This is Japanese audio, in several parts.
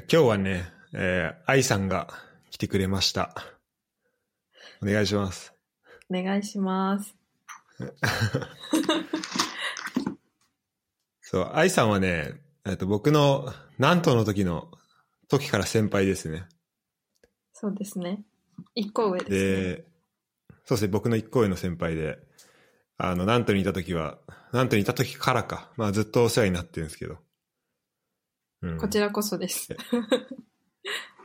今日はね、えー、愛さんが来てくれました。お願いします。お願いします。そう、愛さんはね、えっと僕の南東の時の時から先輩ですね。そうですね。一個上です、ね。で、そうですね、僕の一個上の先輩で、あの、南東にいた時は、南東にいた時からか、まあずっとお世話になってるんですけど。うん、こちらこそです。い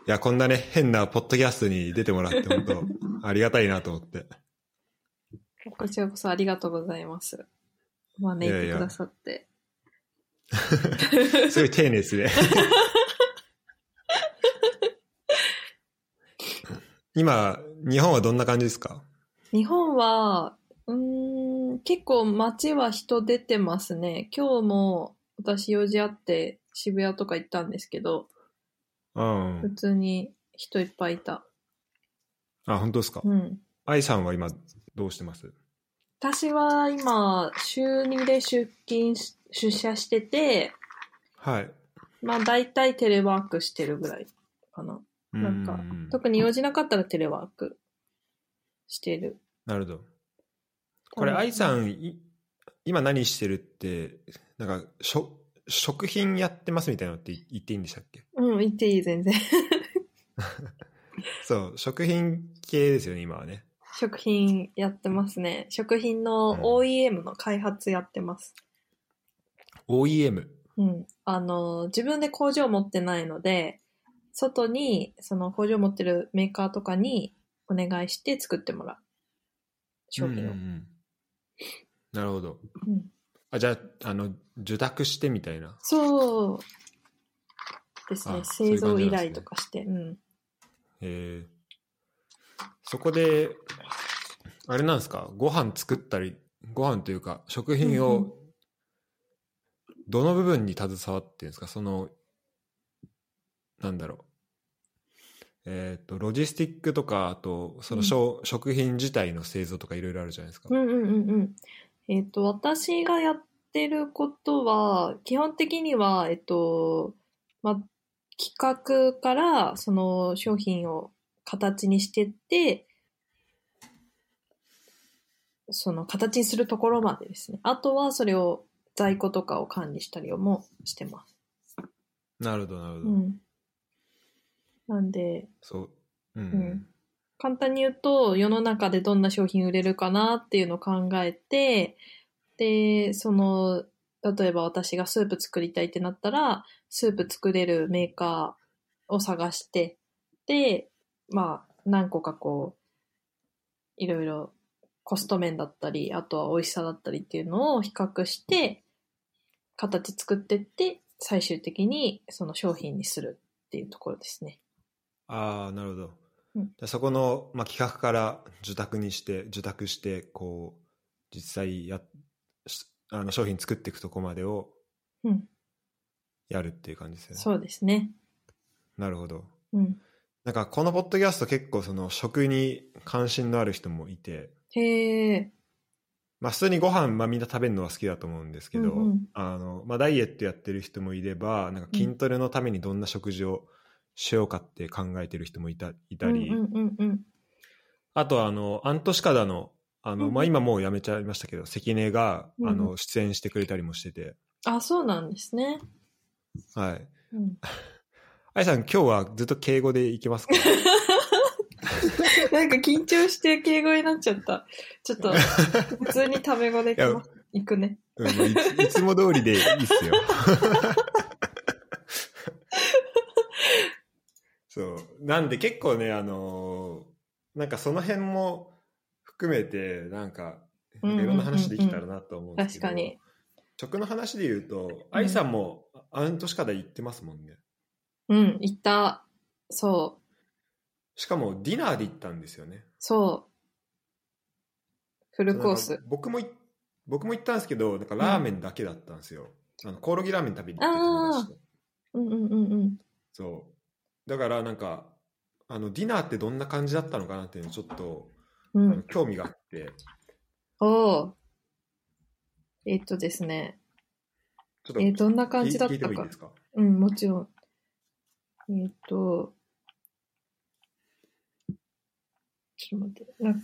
や、こんなね、変なポッドキャストに出てもらって、本当 ありがたいなと思って。こちらこそありがとうございます。招いてくださって。すごい丁寧ですね。今、日本はどんな感じですか？日本は、うーん、結構街は人出てますね。今日も私用事あって渋谷とか行ったんですけど、うん普。通に人いっぱいいた。あ、本当ですか？うん。愛さんは今、どうしてます？私は今、週2で出勤し、出社してて、はい。まあ大体テレワークしてるぐらいかな。なんかう特に用事なかったらテレワークしてる。なるほど。これ、愛さん、い今何してるって、なんか、しょ食品やってますみたいなのって言っていいんでしたっけ？うん、言っていい、全然。そう、食品系ですよね、今はね。食品やってますね。食品のうん OEM の開発やってます。OEM。うん。あの、自分で工場持ってないので、外に、その工場持ってるメーカーとかにお願いして作ってもらう。商品を。うんうんうんなるほど。うんあ、じゃあ、あの、受託してみたいな。そうですね。製造依頼とかして。うん。えー、そこで、あれなんですか、ご飯作ったり、ご飯というか、食品うんうを、どの部分に携わってるんですか、その、なんだろう。えっ、と、ロジスティックとか、あと、その、しょ食品自体の製造とかいろいろあるじゃないですか。うんうんうんうん。えっ、と、私がやってることは、基本的には、えっと、まあ、企画からその商品を形にしてって、その形にするところまでですね。あとはそれを在庫とかを管理したりもしてます。なるほど、なるほど。うん。なんで、そう。うん。うん簡単に言うと、世の中でどんな商品売れるかなっていうのを考えて、で、その、例えば私がスープ作りたいってなったら、スープ作れるメーカーを探して、で、まあ、何個かこう、いろいろコスト面だったり、あとは美味しさだったりっていうのを比較して、形作ってって、最終的にその商品にするっていうところですね。ああ、なるほど。うんじゃあそこの、まあ、企画から受託にして、受託して、こう、実際や、しあの商品作っていくとこまでをうん。やるっていう感じですよね。そうですね。なるほど。うん。なんかこのポッドキャスト結構その食に関心のある人もいて、へえ。まあ普通にご飯、まあみんな食べるのは好きだと思うんですけど、うんうんあの、まあダイエットやってる人もいれば、なんか筋トレのためにどんな食事をしようかって考えてる人もいたいたり、うんうんうんうん。あとはあの、アントシカダの、あの、うんまあ今もうやめちゃいましたけど、関根が、うんあの、出演してくれたりもしてて、あ、そうなんですね。はい。うん、あいさん、今日はずっと敬語でいけますか？なんか緊張して敬語になっちゃった。ちょっと、普通にタメ語でいきますいくね。うんいついつも通りでいいっすよ。そう。なんで結構ね、あのーなんかその辺も含めて、なんか、いうんうんうんうんろんな話できたらなと思うんですけど、確かに。食の話で言うと、愛さんもアントシカダ行ってますもんね。うん、行った。そう。しかもディナーで行ったんですよね。そう。フルコースか。僕もい僕も行ったんですけど、なんかラーメンだけだったんですよ。あのコオロギラーメン食べに行って友達と。うんうんうんうん。そう。だからなんか、あの、ディナーってどんな感じだったのかなっていうのちょっと、うん。興味があって、おーえっとですね。ちょっとえーどんな感じだったか？うん、もちろん。えっ、と、ちょっと待って。なな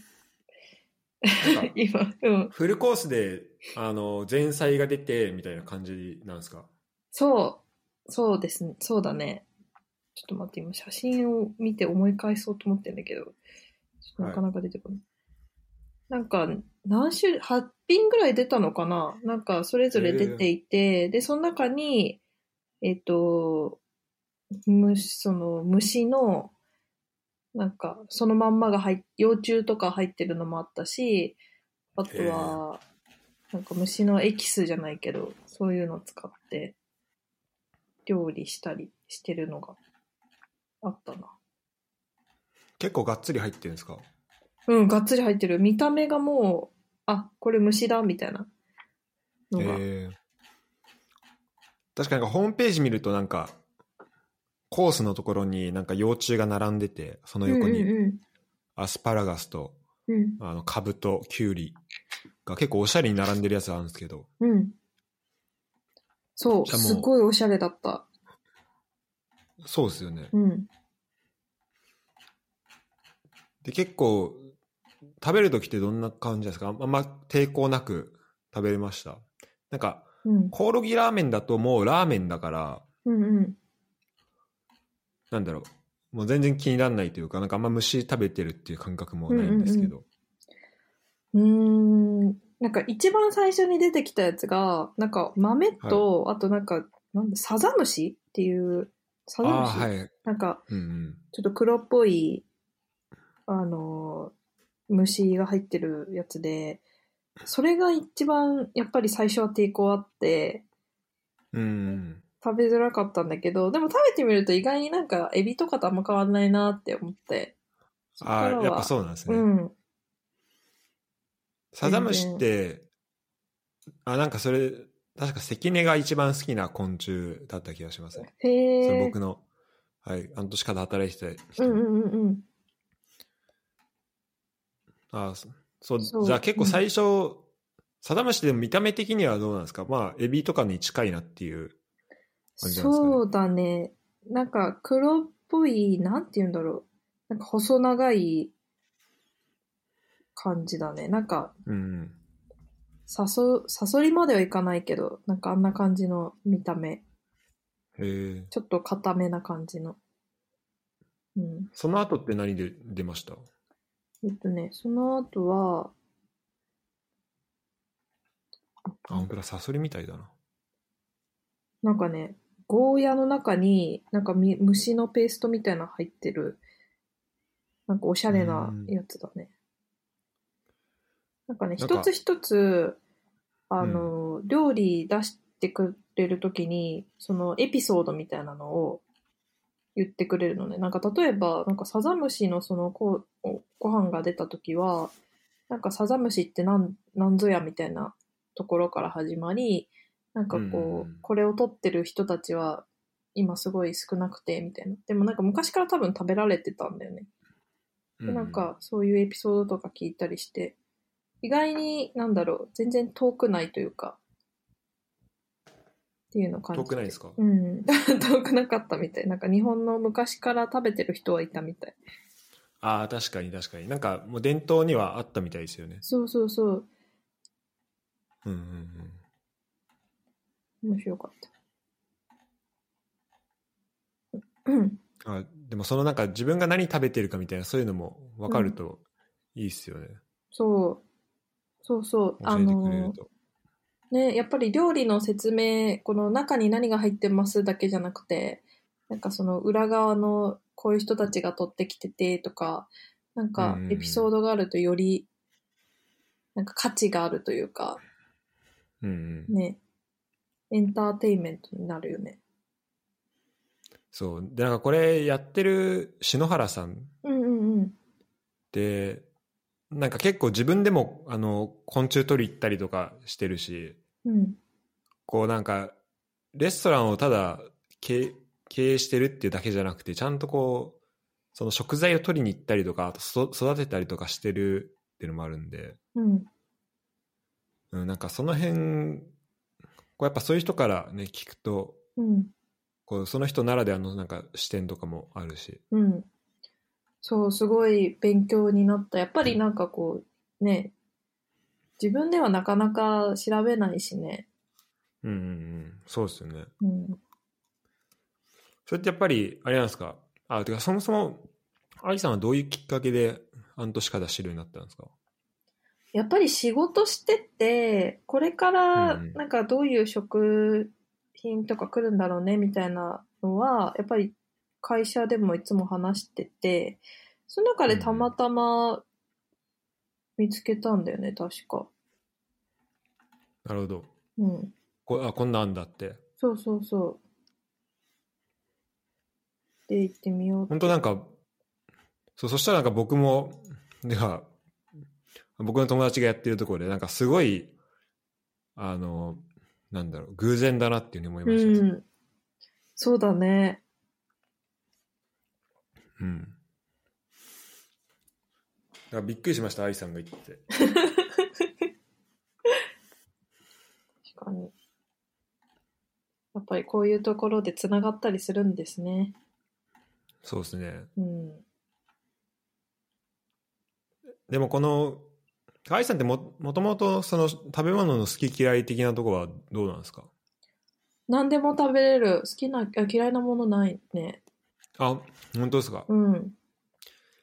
んか 今、うん。フルコースであの前菜が出てみたいな感じなんですか？そう、そうですね。そうだね。ちょっと待って、今写真を見て思い返そうと思ってんだけど、ちょっとなかなか出てこない。なんか、何種類、8品ぐらい出たのかな？なんか、それぞれ出ていて、で、その中に、えっ、と、虫、その、虫の、なんか、そのまんまが入っ、幼虫とか入ってるのもあったし、あとは、なんか虫のエキスじゃないけど、そういうのを使って、料理したりしてるのがあったな。結構がっつり入ってるんですか？うん、がっつり入ってる。見た目がもう、あ、これ虫だ、みたいなのが。えー確かになんかホームページ見るとなんかコースのところになんか幼虫が並んでてその横うんにうんアスパラガスとうん。あのカブとキュウリが結構おしゃれに並んでるやつがあるんですけどうん。うん。そうすごいおしゃれだった。そうですよねうん。で結構食べる時ってどんな感じですか？あんま抵抗なく食べれました？なんかうん。コオロギラーメンだともうラーメンだからうんうん。なんだろうもう全然気にならないというかなんかあんま虫食べてるっていう感覚もないんですけど、うーん。なんか一番最初に出てきたやつが、なんか豆と、あとなんか、なんだ、サザムシっていう、サザムシ、はい。なんか、うんうん。ちょっと黒っぽい、あのー虫が入ってるやつで、それが一番、やっぱり最初は抵抗あって、うんうん。食べづらかったんだけど、でも食べてみると意外になんか、エビとかとあんま変わんないなって思って。ああやっぱそうなんですね、うん。サザムシってあなんかそれ確か関根が一番好きな昆虫だった気がしますねへえ。それ僕のはいあの年から働いてた人、うんうんうんうん。ああそそうそうじゃあ結構最初、サザムシでも見た目的にはどうなんですか？まあエビとかに近いなっていう感じなんですかねそうだね。なんか黒っぽい、なんて言うんだろう。なんか細長い感じだね。なんか、うんうんサソ、サソリまではいかないけど、なんかあんな感じの見た目。へえちょっと固めな感じの。うん。その後って何で出ました？えっとね、その後は、あ本当だサソリみたいだななんかね、ゴーヤの中に、なんかみ虫のペーストみたいなの入ってる、なんかおしゃれなやつだね。なんかね、一つ一つ、あの、料理出してくれるときに、そのエピソードみたいなのを言ってくれるのね。なんか例えば、なんかサザムシのそのこうご飯が出たときは、なんかサザムシってなんなんぞやみたいなところから始まり、なんかこう、うんうんこれを取ってる人たちは今すごい少なくて、みたいな。でもなんか昔から多分食べられてたんだよね。でなんかそういうエピソードとか聞いたりして、意外になんだろう、全然遠くないというか、っていうのを感じて遠くないですか？うん。遠くなかったみたい。なんか日本の昔から食べてる人はいたみたい。ああ確かに確かになんかもう伝統にはあったみたいですよねそうそうそう。うんうんうん面白かった。うん。あでもそのなんか自分が何食べてるかみたいなそういうのも分かるといいっすよね、そう。そうそう。あの、とね、やっぱり料理の説明、この中に何が入ってますだけじゃなくて、なんかその裏側のこういう人たちが取ってきててとか、なんかエピソードがあるとより、なんか価値があるというか、うんうんね、エンターテインメントになるよね。そうでなんかこれやってる篠原さんっうんうんうん。てなんか結構自分でもあの昆虫取り行ったりとかしてるしうん。こうなんかレストランをただ経経営してるっていうだけじゃなくてちゃんとこうその食材を取りに行ったりとかあとそ育てたりとかしてるっていうのもあるんで、うん。うん、なんかその辺こうやっぱそういう人からね聞くとうん。こうその人ならではのなんか視点とかもあるし。うん。そう、すごい勉強になった。やっぱりなんかこう、ね、自分ではなかなか調べないしね。うんうんうん。そうですよね。うん。それってやっぱり、あれなんですか？あ、てかそもそも、愛さんはどういうきっかけで半年から知るようになったんですか？やっぱり仕事してて、これからうんなんかどういう食品とか来るんだろうねみたいなのは、やっぱり会社でもいつも話してて、その中でたまたま見つけたんだよね、確か。なるほど。うん。こあこんなんだって。そうそうそう。で、行ってみよう本当なんか、そう、そしたらなんか僕も、では、僕の友達がやってるところで、なんかすごい、あの、なんだろう、偶然だなっていうふうに思いました。うん。そうだね。うん。だからびっくりしました、愛さんが言ってて。確かに。やっぱりこういうところでつながったりするんですね。そうですね。うん。でもこの、愛さんってももともとその食べ物の好き嫌い的なところはどうなんですか？何でも食べれる。好きな、あ嫌いなものないね。あ、本当ですか、うん。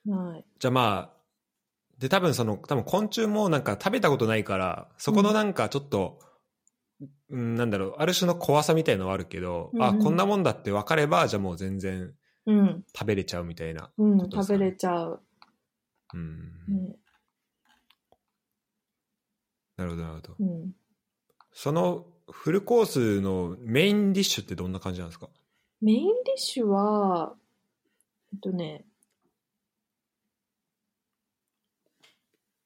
ない。じゃあまあ、で多分その、多分昆虫もなんか食べたことないから、そこのなんかちょっと、うん、なんだろう、ある種の怖さみたいのはあるけど、あ、うんうんこんなもんだって分かれば、じゃあもう全然うん。食べれちゃうみたいな。うん。ことですかね？食べれちゃう。うん。ね。なるほど、なるほど。うん。そのフルコースのメインディッシュってどんな感じなんですか？メインディッシュは、えっとね、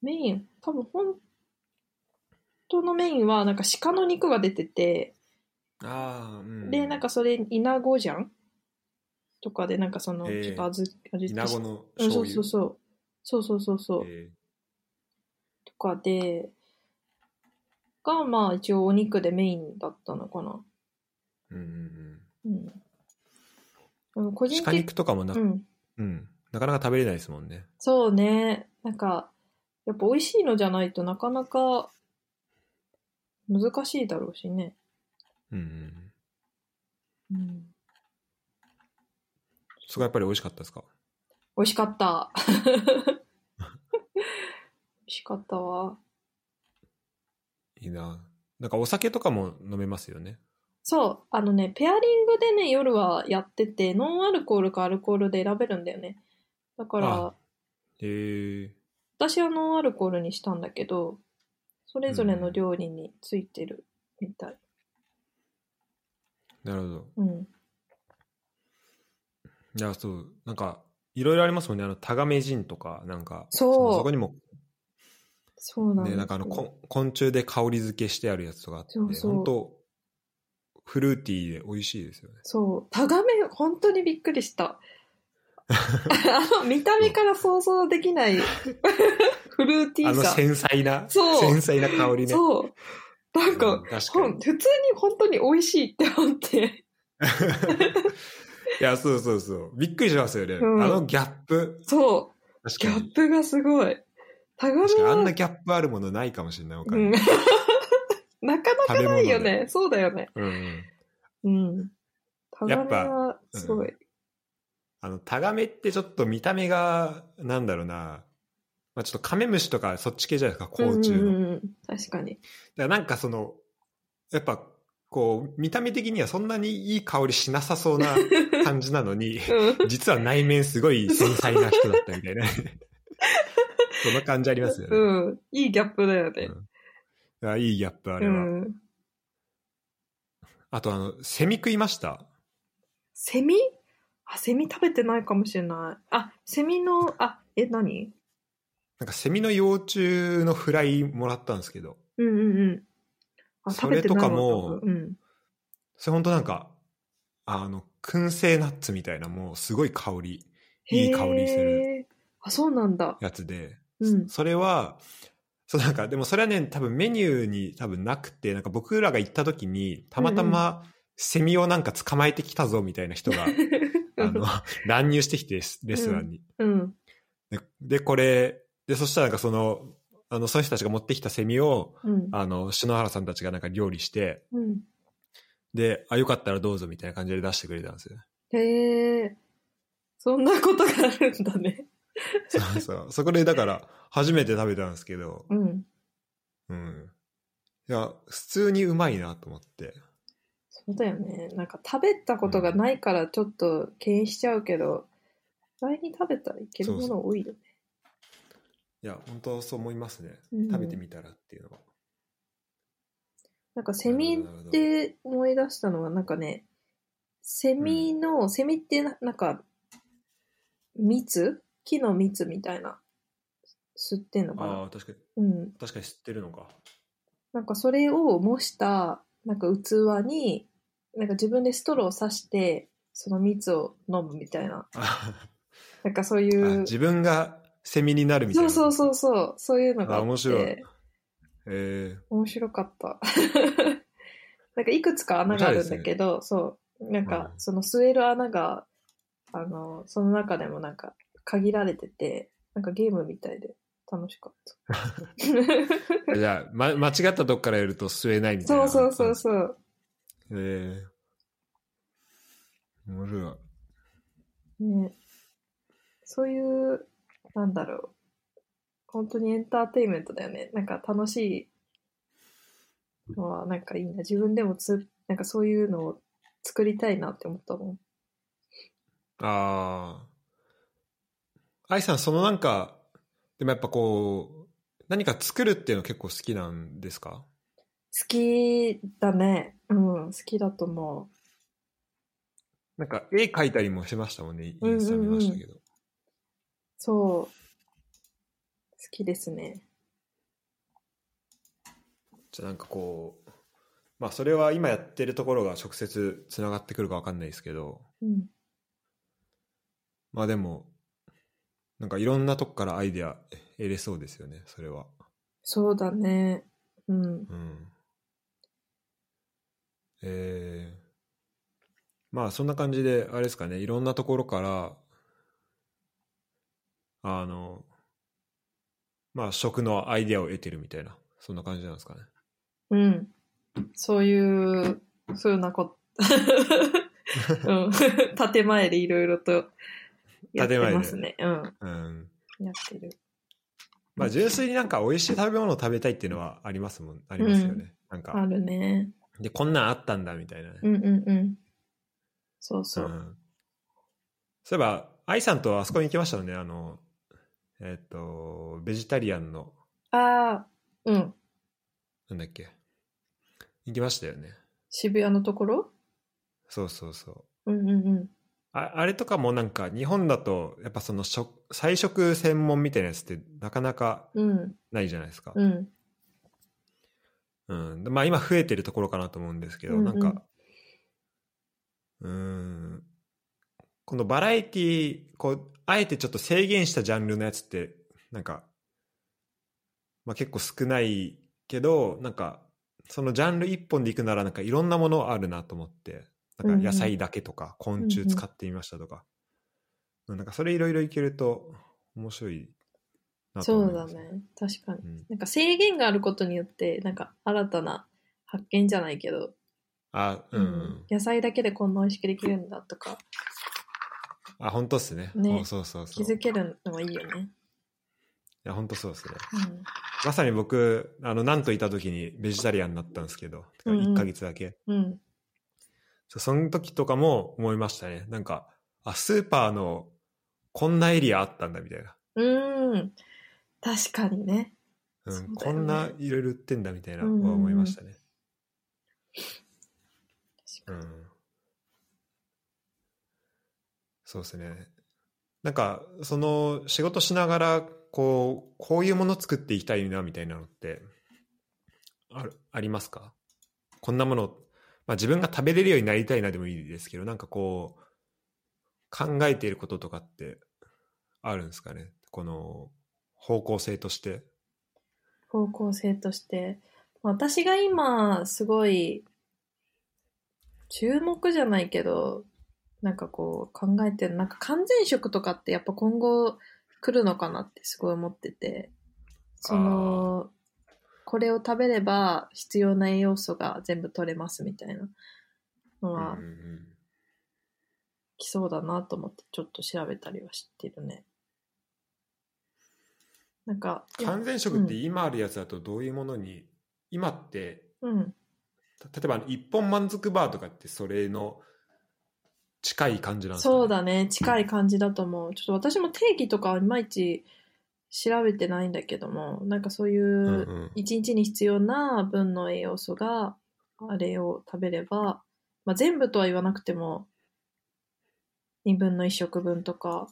メイン、多分本当のメインはなんか鹿の肉が出てて、ああ、うんで、なんかそれ、イナゴじゃん？とかで、なんかその、ちょっと味、味イナゴのうん、そ醤油。うそうそう。そうそうそうそう。えとかで、が、まあ一応お肉でメインだったのかな。ーうんうんうん。あの個うん、鹿人的肉とかもな,、ううんん。なかなか食べれないですもんね。そうね。なんか、やっぱ美味しいのじゃないとなかなか難しいだろうしね。うんうんうん、うん。そこはやっぱり美味しかったですか？美味しかった。美味しかったわ。いいな。なんかお酒とかも飲めますよね。そう、あのね、ペアリングでね、夜はやってて、ノンアルコールかアルコールで選べるんだよね。だからあ、へえ私はノンアルコールにしたんだけど、それぞれの料理についてるみたい。なるほど。うん。いや、そう、なんか、いろいろありますもんね。あの、タガメジンとか、なんか、そうのそこにも、そうなんですね、よ。なんかあの、こ昆虫で香り付けしてあるやつとかあって、そうそう本当フルーティーで美味しいですよね。そう。タガメ、本当にびっくりした。あの、見た目から想像できない フルーティあのーさ。繊細な、そう繊細な香りね。そう。なんか、うんかに。普通に本当に美味しいって思って。いや、そうそうそう。びっくりしますよね。うんあのギャップ。そう。ギ。ャップがすごい。タガメあんなギャップあるものないかもしれない。他にうん、なかなかないよね。そうだよね。うんうん。うん。タガメはすごい。あの、タガメってちょっと見た目が、なんだろうな。まあちょっとカメムシとかそっち系じゃないですか、甲虫の。うんうんうん、確かに。だからなんかその、やっぱ、こう、見た目的にはそんなにいい香りしなさそうな 感じなのに、うん実は内面すごい繊細な人だったみたいな。その感じありますよね。うん。いいギャップだよね。あいいギャップ、あれうは。ん。あと、あの、セミ食いました？セミ？あ、セミ食べてないかもしれない。あ、セミの、あ、え、何？なんかセミの幼虫のフライもらったんですけど、うんうんうん。あ、それとかもうん。それ本当なんか、あの、燻製ナッツみたいな、もうすごい香り、いい香りする。あ、そうなんだ。やつで、うん。それは、そうなんか、でもそれはね、多分メニューに多分なくて、なんか僕らが行った時に、たまたまセミをなんか捕まえてきたぞみたいな人が、あの、乱入してきて、レストランに。うん。でで、これ、で、そしたらなんかその、あの、その人たちが持ってきたセミを、うん。あの、篠原さんたちがなんか料理して、うん。で、あ、よかったらどうぞみたいな感じで出してくれたんですよ。へえ。そんなことがあるんだね。そうそう。そこでだから、初めて食べたんですけど、うん。うん。いや、普通にうまいなと思って。そうだよね。なんか食べたことがないからちょっと敬遠しちゃうけど、意外に食べたらいけるもの多いよね。いや、本当そう思いますね。うん食べてみたらっていうのは。なんかセミって思い出したのはなんかね、セミの、セミってななんか、蜜木の蜜みたいな、吸ってんのかな？ああ、確かに、うん。確かに知ってるのか。なんかそれを模した、なんか器に、なんか自分でストローを刺して、その蜜を飲むみたいな。あなんかそういう。自分がセミになるみたいな。そうそうそうそう、そういうのがあって。あ面白いえ面白かった。なんかいくつか穴があるんだけど、そう、なんかうんその吸える穴が、あの、その中でもなんか限られてて、なんかゲームみたいで楽しかった。ー、じゃあ、ま、間違ったとこからやると吸えないみたいな。そうそうそうそう。えー、面白い。ね、そういう、なんだろう。本当にエンターテインメントだよね。なんか楽しいのはなんかいいな。自分でもつ、なんかそういうのを作りたいなって思ったもん。ああ。愛さん、そのなんか、でもやっぱこう、何か作るっていうの結構好きなんですか？好きだね。うん、好きだと思なんか絵描いたりもしましたもんね。インスタ見ましたけど。う。そう。好きですね。じゃあなんかこう、まあそれは今やってるところが直接つながってくるかわかんないですけど、うん。まあでも、なんかいろんなとこからアイデア得れそうですよね、それは。そうだね。うん。うん。えー、まあそんな感じで、あれですかね、いろんなところから、あの、まあ食のアイデアを得てるみたいな、そんな感じなんですかね。うん。そういう、ふうなこと。うん。建前でいろいろとやってますね。うん。うん。やってる。まあ純粋になんか美味しい食べ物を食べたいっていうのはありますもん、ありますよね。なんか、あるね。で、こんなんあったんだみたいなね。うんうんうん。そうそうう。んそういえば、愛さんとあそこに行きましたよね、あの、えっ、と、ベジタリアンの、ああ、うん。なんだっけ。行きましたよね。渋谷のところ？そうそうそう。うんうんうん。ああれとかもなんか日本だとやっぱその食菜食専門みたいなやつってなかなかうんないじゃないですか。うん。うん。でまあ今増えてるところかなと思うんですけど、うんうんなんか、うーん。このバラエティこう、あえてちょっと制限したジャンルのやつって、なんか、まあ結構少ないけど、なんか、そのジャンル一本でいくならなんかいろんなものあるなと思って、なんか野菜だけとか、昆虫使ってみましたとか、うんなんかそれいろいろいけると面白いなとそうだ思います、ね。確かに。うんなんか制限があることによって、なんか新たな発見じゃないけど、あ、うん、うん。野菜だけでこんな美味しくできるんだとか、あ、本当っすね。ねそうそうそ気う。いづけるのはいいよね。や、本当そうですね。うん。まさに僕、あの、なんといた時にベジタリアンになったんですけど、てかうんうん1ヶ月だけ。うん。その時とかも思いましたね。なんか、あ、スーパーのこんなエリアあったんだみたいな。うーん。確かにね。うん、ねこんないろいろ売ってんだみたいなうんうんうん思いましたね。うん。そうですね。なんか、その、仕事しながら、こう、こういうもの作っていきたいな、みたいなのって、ある、ありますか？こんなもの、まあ自分が食べれるようになりたいなでもいいですけど、なんかこう、考えていることとかってあるんですかね？この、方向性として。方向性として。私が今、すごい、注目じゃないけど、なんかこう考えてる、なんか完全食とかってやっぱ今後来るのかなってすごい思ってて、その、これを食べれば必要な栄養素が全部取れますみたいな。のはうんうん来そうだなと思ってちょっと調べたりはしてるね。なんか、完全食って今あるやつだとどういうものに、今ってうん、例えば一本満足バーとかってそれの近い感じなんですか、そうだね、近い感じだと思う。ちょっと私も定義とかはいまいち調べてないんだけども、なんかそういう一日に必要な分の栄養素があれを食べれば、まあ、全部とは言わなくても2分の1食分とか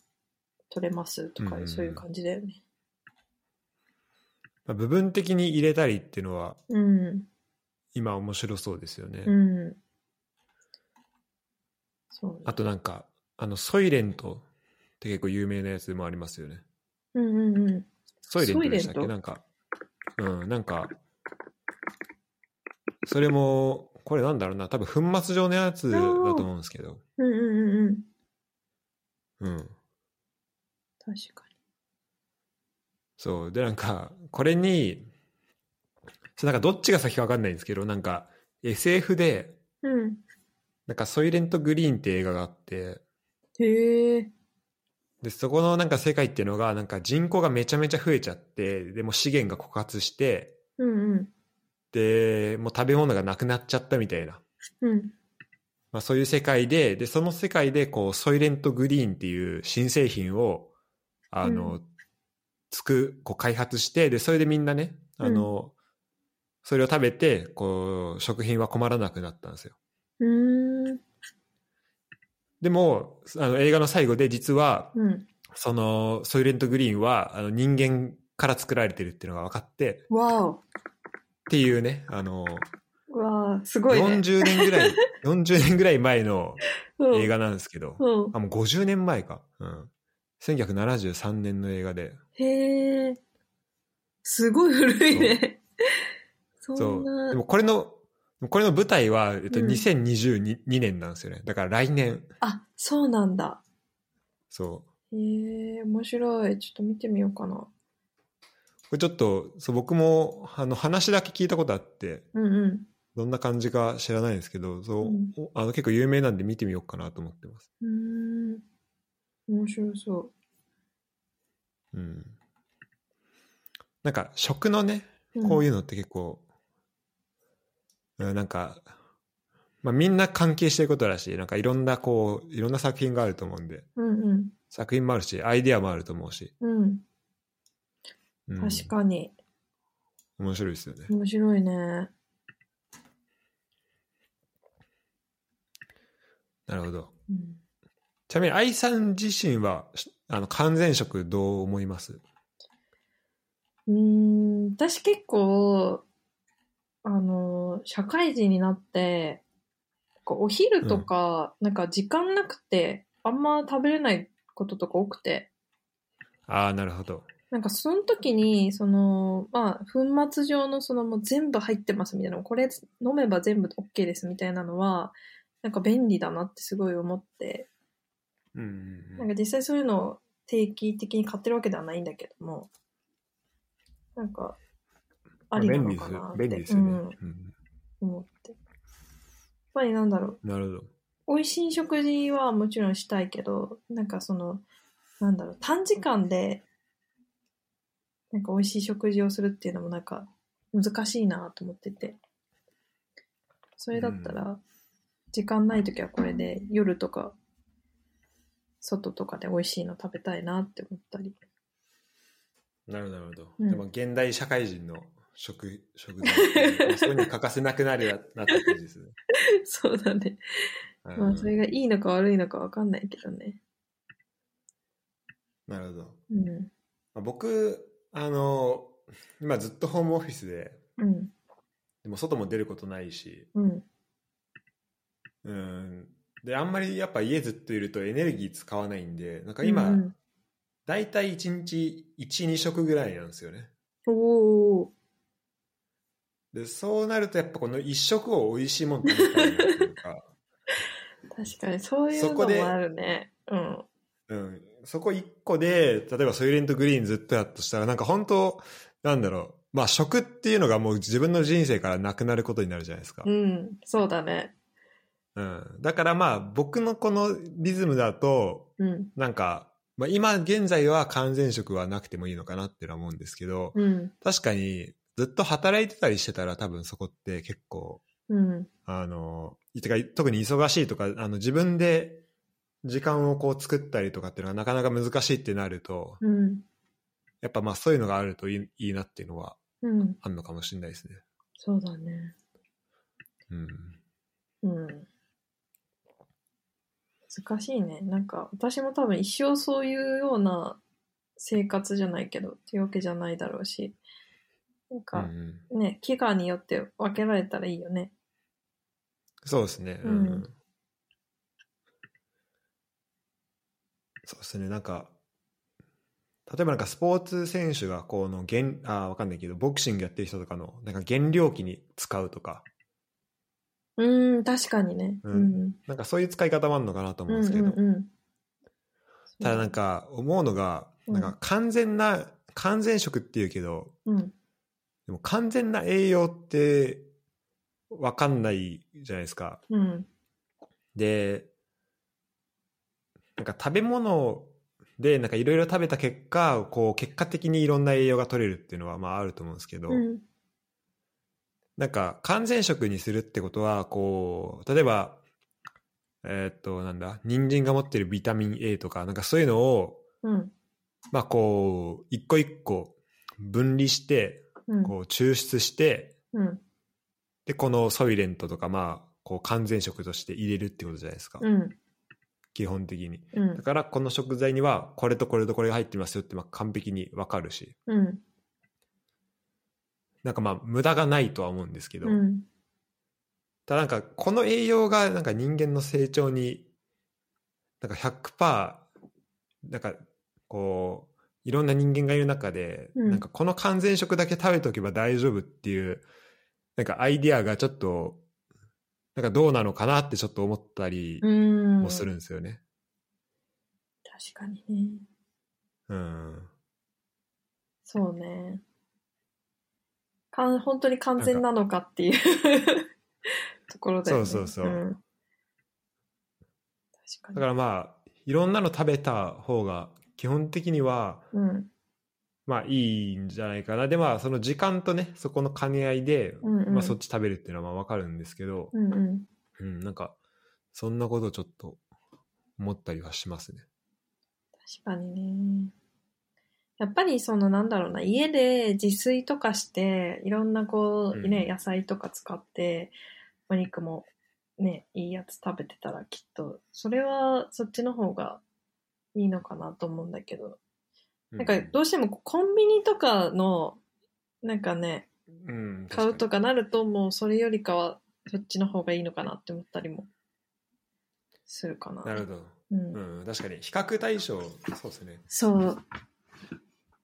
取れますとかそういう感じだよね。まあ部分的に入れたりっていうのはうん。今面白そうですよね、うん。そうね。あとなんかあのソイレントって結構有名なやつもありますよねうんうんうん。ソイレントでしたっけ？なんかうんなんかそれもこれなんだろうな多分粉末状のやつだと思うんですけどうんうんうんうん。うん確かそうでなんかこれになんかどっちが先か分かんないんですけどなんか SF でに。うん。なんかソイレントグリーンって映画があってへえ。でそこのなんか世界っていうのがなんか人口がめちゃめちゃ増えちゃってでもう資源が枯渇してうんうん。でもう食べ物がなくなっちゃったみたいな、うん。まあ、そういう世界ででその世界でこうソイレントグリーンっていう新製品をあの、うつくこう開発してでそれでみんなねあの、それを食べてこう食品は困らなくなったんですようーん。でもあの映画の最後で実はうん。そのソイレントグリーンはあの人間から作られてるっていうのが分かってわお。っていうねあのわあ、すごいね。40年ぐらい 40年ぐらい前のうん映画なんですけど、うん。あもう50年前か、うん、1973年の映画でへえ。すごい古いね。そそうんな。でもこれのこれの舞台は、えっと、うん2022年なんですよねだから来年あ、そうなんだ。そうへえ、面白い。ちょっと見てみようかな。これちょっとそう僕もあの話だけ聞いたことあってうんうん。どんな感じか知らないんですけどそう、うんおあの結構有名なんで見てみようかなと思ってます、うーん。面白そうん、なんか食のねう。うこういうのって結構、うんなんか、まあ、みんな関係してることだしなんかいろんなこういろんな作品があると思うんでん。うんうん。作品もあるしアイデアもあると思うし、うん。うん確かに。面白いですよね面白いね。なるほどうん。ちなみに愛さん自身はしあの完全食どう思います？うーん、私結構、あの、社会人になって、こうお昼とか、なんか時間なくて、あんま食べれないこととか多くて、ああなるほど。なんかその時に、その、まあ、粉末状のそのもう全部入ってますみたいな、これ飲めば全部 OK ですみたいなのは、なんか便利だなってすごい思って、うんうん。なんか実際そういうのを定期的に買ってるわけではないんだけども、なんか、ありなのかなって、便利です。よね、思って。やっぱりなんだろう、なるほど。美味しい食事はもちろんしたいけど、なんかその、なんだろう、短時間で、なんか美味しい食事をするっていうのもなんか難しいなと思ってて。それだったら、時間ない時はこれで夜とか、外とかで美味しいの食べたいなって思ったり。なるほどなるほど、うん。でも現代社会人の食 食材そこに欠かせなくなるなった感じですね、そうだね。うんまあそれがいいのか悪いのかわかんないけどね。なるほどうん。まあ僕あの今ずっとホームオフィスでうん。でも外も出ることないしうん。うんであんまりやっぱ家ずっといるとエネルギー使わないんでなんか今、うん大体1日12食ぐらいなんですよねおー。でそうなるとやっぱこの1食を美味しいもの食べたいなっていうか 確かにそういうのもあるね。うん。うん、そこ一個で、例えばソイレントグリーンずっとやっとしたら、なんか本当、なんだろう、まあ食っていうのがもう自分の人生からなくなることになるじゃないですか。うん、そうだね。うん。だからまあ僕のこのリズムだと、うん。なんか、まあ今現在は完全食はなくてもいいのかなって思うんですけど、うん。確かにずっと働いてたりしてたら多分そこって結構、うん。あの、てか特に忙しいとか、あの自分で時間をこう作ったりとかっていうのがなかなか難しいってなると、うん。やっぱまあそういうのがあるといいいいなっていうのはうん。あるのかもしれないですね。そうだね。うん。うん。難しいね。なんか、私も多分一生そういうような生活じゃないけど、っていうわけじゃないだろうし。なんうんうか、ん、ね、期間によって分けられたらいいよね。そうですね。うんそうですね。なんか、例えばなんかスポーツ選手がこの減、あわかんないけど、ボクシングやってる人とかの、なんか減量期に使うとか、うん、確かにね。ううんん。なんかそういう使い方もあるのかなと思うんですけど、うんうんうんただなんか思うのが、うんなんか完全な、完全食っていうけど、うん。でも完全な栄養ってわかんないじゃないですか。うん。で、なんか食べ物でなんかいろいろ食べた結果、こう結果的にいろんな栄養が取れるっていうのはまああると思うんですけど、うん。なんか完全食にするってことは、こう、例えば、えーっと、なんだ、人参が持ってるビタミン A とか、なんかそういうのを、うん。まあこう、一個一個分離して、うん。こう抽出して、うん。で、このソイレントとか、まあ、こう完全食として入れるってことじゃないですか。うん。基本的に。うんだ。から、この食材には、これとこれとこれが入ってますよって、まあ完璧にわかるし、うん。なんかまあ、無駄がないとは思うんですけど、うん。ただなんか、この栄養がなんか人間の成長に、なんか100%、なんか、こう、いろんな人間がいる中で、うんなんかこの完全食だけ食べておけば大丈夫っていう、なんかアイディアがちょっと、なんかどうなのかなってちょっと思ったりうん。もするんですよね。確かにね。うん。そうね。かん本当に完全なのかっていう ところだよね。そうそうそうん確かに。だからまあ、いろんなの食べた方が、基本的には、うん。まあいいんじゃないかな。でまあ、その時間とね、そこの兼ね合いで、うんうんまあそっち食べるっていうのはまあわかるんですけど、うんうん。うん、なんか、そんなことをちょっと思ったりはしますね。確かにね。やっぱりそのなんだろうな、家で自炊とかして、いろんなこう、うんね、野菜とか使って、お肉もね、いいやつ食べてたらきっと、それはそっちの方がいいのかなと思うんだけど、なんかどうしてもコンビニとかの、なんかね、うん、買うとかかなるともうそれよりかはそっちの方がいいのかなって思ったりもするかな。に。なるほど。うんうん、確かに。比較対象、そうですね。そう。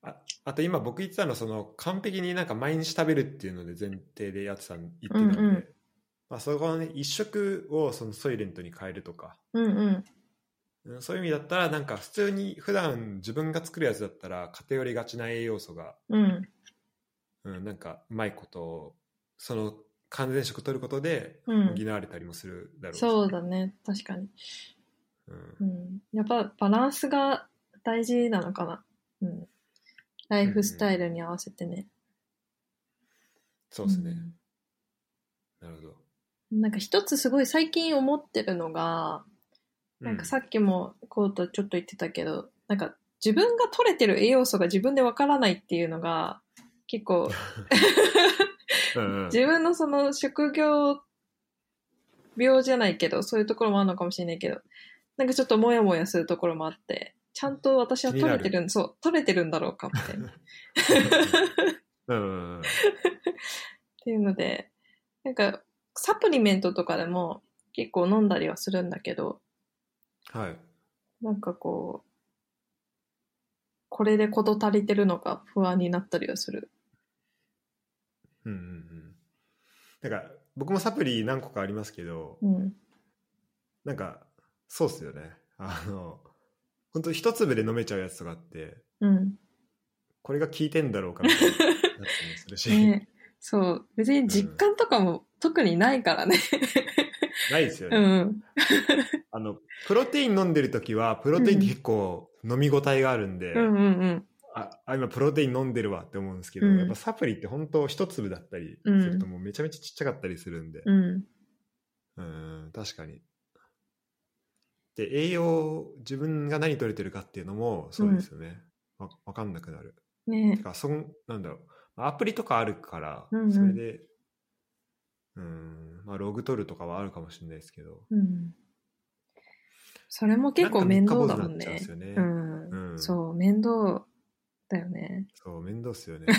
ああと今僕言ってたのは、その、完璧になんか毎日食べるっていうので前提でやってた、言ってたんで、うんうんまあそこのね、一食をそのソイレントに変えるとか、うんうん。うんそういう意味だったら、なんか普通に普段自分が作るやつだったら偏りがちな栄養素が、うん。うん、なんかうまいことを、その完全食取ることでうん補われたりもするだろうし、そうだね。確かに。うんうん。やっぱバランスが大事なのかな。うん。ライフスタイルに合わせてね。そうですね。なるほど。うんなんか一つすごい最近思ってるのが、なんかさっきもコートちょっと言ってたけど、なんか自分が取れてる栄養素が自分でわからないっていうのが、結構、自分のその職業病じゃないけど、そういうところもあるのかもしれないけど、なんかちょっとモヤモヤするところもあって、ちゃんと私は取れてるん、そう、取れてるんだろうかみたいな。っていうので、なんかサプリメントとかでも結構飲んだりはするんだけど、はい。なんかこう、これで事足りてるのか不安になったりはする。うんうんうん。だから僕もサプリ何個かありますけど、うん。なんか、そうっすよね。あの、本当一粒で飲めちゃうやつとかあって、うん。これが効いてんだろうかみたいななったりもするし、ねそう。別に実感とかも特にないからね。ないですよね。うん。あの、プロテイン飲んでる時は、プロテインって結構飲み応えがあるんで、うんうんうん。ああ、今プロテイン飲んでるわって思うんですけど、うんやっぱサプリって本当一粒だったりするともうめちゃめちゃちっちゃかったりするんで、うん。うん、確かに。で、栄養、自分が何取れてるかっていうのもそうですよね。わ、わかんなくなる。ねてか、そん、なんだろう。アプリとかあるから、うんうんそれで、うん、まあ、ログ取るとかはあるかもしれないですけど。うん。それも結構面倒だもんねね。うん。うんそう、面倒だよね。そう、面倒っすよね。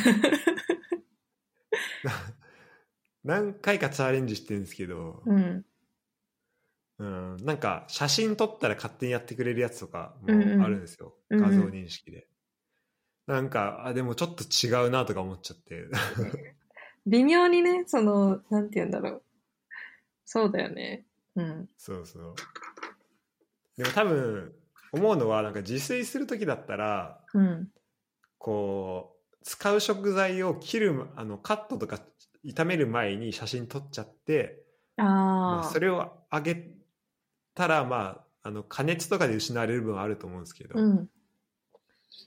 何回かチャレンジしてるんですけど、うん。うん、なんか写真撮ったら勝手にやってくれるやつとかもうんうんあるんですよ、うんうん画像認識で。なんか、あ、でもちょっと違うなとか思っちゃって。微妙にね、その、なんて言うんだろう。そうだよね。うん。そうそう。でも多分、思うのは、なんか自炊するときだったら、うん。こう、使う食材を切る、あの、カットとか炒める前に写真撮っちゃって、まあ、ああ。それをあげたら、まあ、あの、加熱とかで失われる分はあると思うんですけど、うん。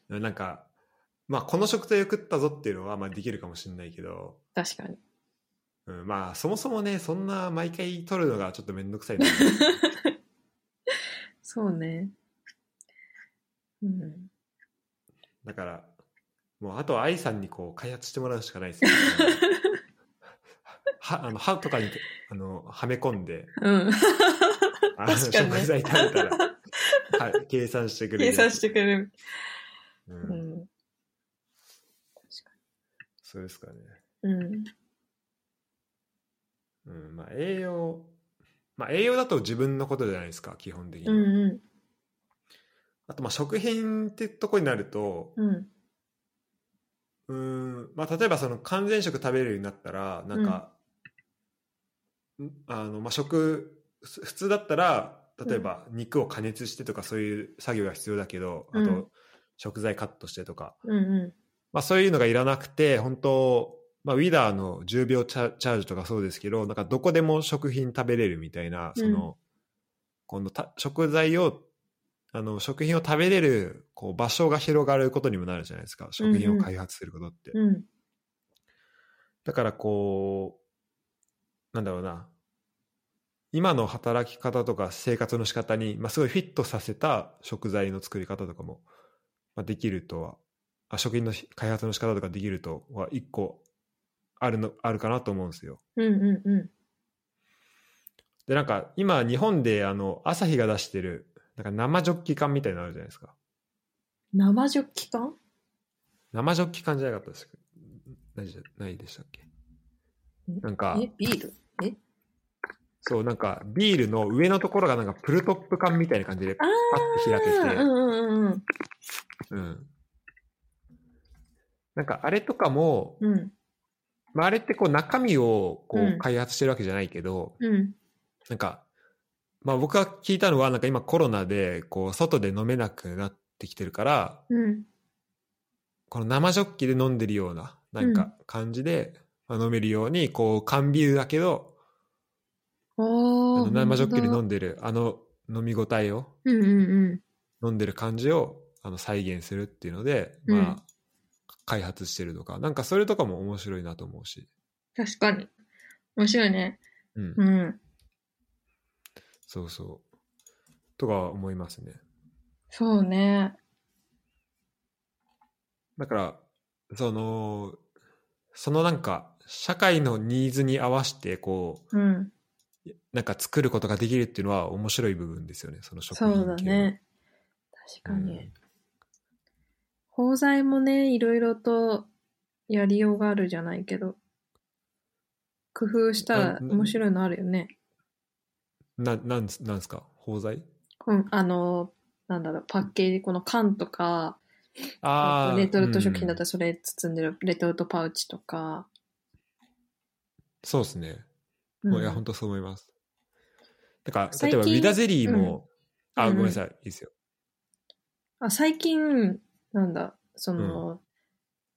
なんか、まあ、この食材を食ったぞっていうのは、まあ、できるかもしれないけど、確かに。うん、まあ、そもそもね、そんな毎回撮るのがちょっとめんどくさいな。そうね。うん。だから、もう、あとは愛さんにこう、開発してもらうしかないです よ。は、あの、歯とかに、あの、はめ込んで、うん。あの確かにね食材食べたら、はい、計算してくれる。計算してくれる。う。うんん。そうですかね。うん。うん、まあ、栄養、まあ、栄養だと自分のことじゃないですか、基本的には。うんうあと、まあ、食品ってとこになると、ん。うん。ん、まあ、例えばその完全食食べれるようになったら、なんか、んあの、まあ、食、す普通だったら、例えば肉を加熱してとかそういう作業が必要だけど、あうんと、食材カットしてとか、うんうまあ、そういうのがいらなくて、本当まあ、ウィダーの10秒チャージとかそうですけど、なんかどこでも食品食べれるみたいな、その、このた食材を、あの、食品を食べれる、こう、場所が広がることにもなるじゃないですか。食品を開発することって。ん。うん。だからこう、なんだろうな。今の働き方とか生活の仕方に、まあ、すごいフィットさせた食材の作り方とかも、まあ、できるとは、あ食品の開発の仕方とかできるとは一個あるの、あるかなと思うんですよ。うんうんうで、なんか今日本であの、朝日が出してる、なんか生ジョッキ缶みたいなのあるじゃないですか。ん。生ジョッキ缶？生ジョッキ缶じゃなかったですかないじゃないでしたっけ？なんか、え、ビール？え？そう、なんかビールの上のところがなんかプルトップ缶みたいな感じでパッて開けて、うんうんうんうん。うん。なんかあれとかも、うん。まあ、あれってこう中身をこう開発してるわけじゃないけど、うん。なんか、まあ僕が聞いたのは、なんか今コロナでこう外で飲めなくなってきてるから、うん。この生ジョッキで飲んでるような、なんか感じで、まあ、飲めるように、こう缶ビールだけど、あ。の生ジョッキで飲んんでる、あの飲み応えをうんうんうん。飲んでる感じをあの再現するっていうので、うんまあ、開発してるとか、なんかそれとかも面白いなと思うし、確かに。面白いね。うん、うん。そうそう。とか思いますね。そうね。だから、その、そのなんか、社会のニーズに合わせて、こうん。う、なんか作ることができるっていうのは面白い部分ですよね、その食品系そうのだね。確かに。うん包材もね、いろいろとやりようがあるじゃないけど、工夫したら面白いのあるよね。な、なんす、なんすか？包材？うん、あの、なんだろう、パッケージ、この缶とか、ああ。レトルト食品だったら、らそれ包んでるレトルトパウチとか。そうですね。うんいや、本当そう思います。だから、例えばウィダゼリーも、あ、うんうんごめんなさい、いいですよ。あ最近、なんだ、その、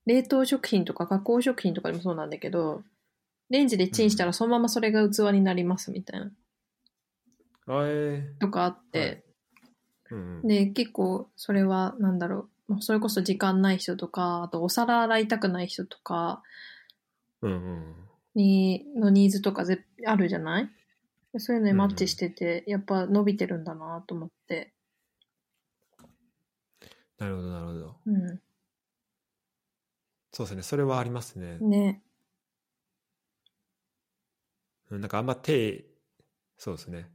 冷凍食品とか加工食品とかでもそうなんだけど、レンジでチンしたらそのままそれが器になりますみたいな、あえとかあって、はい。ーうんうん、で、結構それは、なんだろう、まあそれこそ時間ない人とか、あとお皿洗いたくない人とかうんうん。に、のニーズとかぜあるじゃない？そういうのにマッチしてて、やっぱ伸びてるんだなと思って。なるほど、なるほど。うそうですね、それはありますね。ん。ね。うんなんかあんま手、そうですね。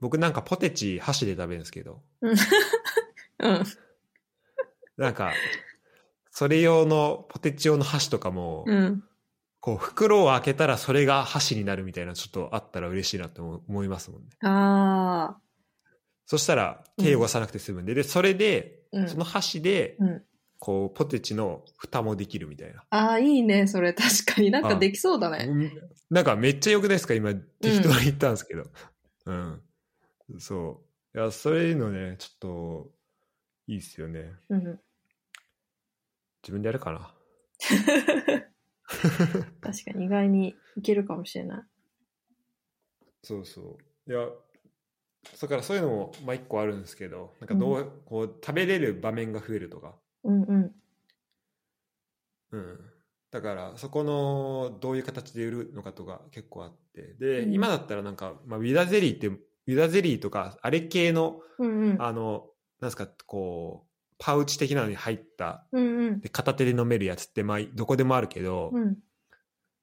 僕なんかポテチ箸で食べるんですけど、うん。なんか、それ用のポテチ用の箸とかも、うん。こう袋を開けたらそれが箸になるみたいなちょっとあったら嬉しいなって思思いますもんね。ああ。そしたら手を汚さなくて済むんで、で、それで、うんその箸で、うん。こう、ポテチの蓋もできるみたいな。ああ、いいね、それ確かになんかできそうだね。うんなんかめっちゃ良くないですか？今、適当に言ったんですけど。うん。そう。いや、そういうのね、ちょっと、いいっすよね。うん。自分でやるかな。確かに意外にいけるかもしれない。そうそう。いや、だからそういうのも、まあ一個あるんですけど、なんかどう、こう、食べれる場面が増えるとか。うんうん。うん。だから、そこの、どういう形で売るのかとか結構あって。で、うん今だったらなんか、まあ、ウィダゼリーって、ウィダゼリーとか、あれ系の、うんうん。あの、なんですか、こう、パウチ的なのに入った、うんうん。で片手で飲めるやつって、まあ、どこでもあるけど、うん。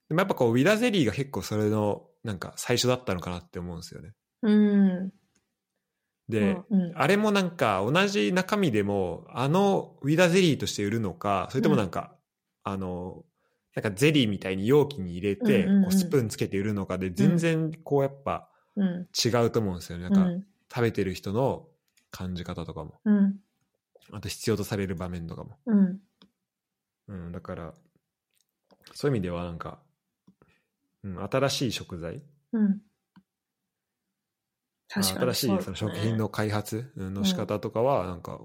でもやっぱこう、ウィダゼリーが結構それの、なんか最初だったのかなって思うんですよね。うん。で、うん、あれもなんか同じ中身でも、あのウィダゼリーとして売るのか、それともなんか、あの、なんかゼリーみたいに容器に入れて、うんうんスプーンつけて売るのかで、全然こうやっぱうん。違うと思うんですよね。なんかうん。食べてる人の感じ方とかも。うん。あと必要とされる場面とかも。うん。うん、だから、そういう意味ではなんか、うん、新しい食材、うん。新しいその食品の開発うんの仕方とかは、なんか、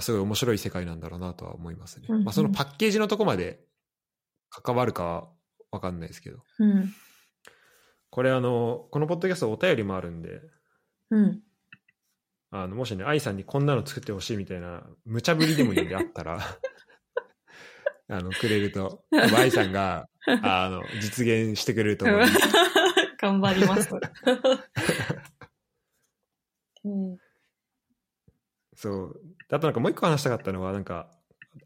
すごい面白い世界なんだろうなとは思いますね。うんうんまあ、そのパッケージのとこまで関わるかはわかんないですけど。うん。これあの、このポッドキャストお便りもあるんで、うん。あの、もしね、愛さんにこんなの作ってほしいみたいな、無茶ぶりでもいいんであったら、あの、くれると、愛さんが、あの、実現してくれると思います。頑張ります。うんそう。あとなんかもう一個話したかったのは、なんか、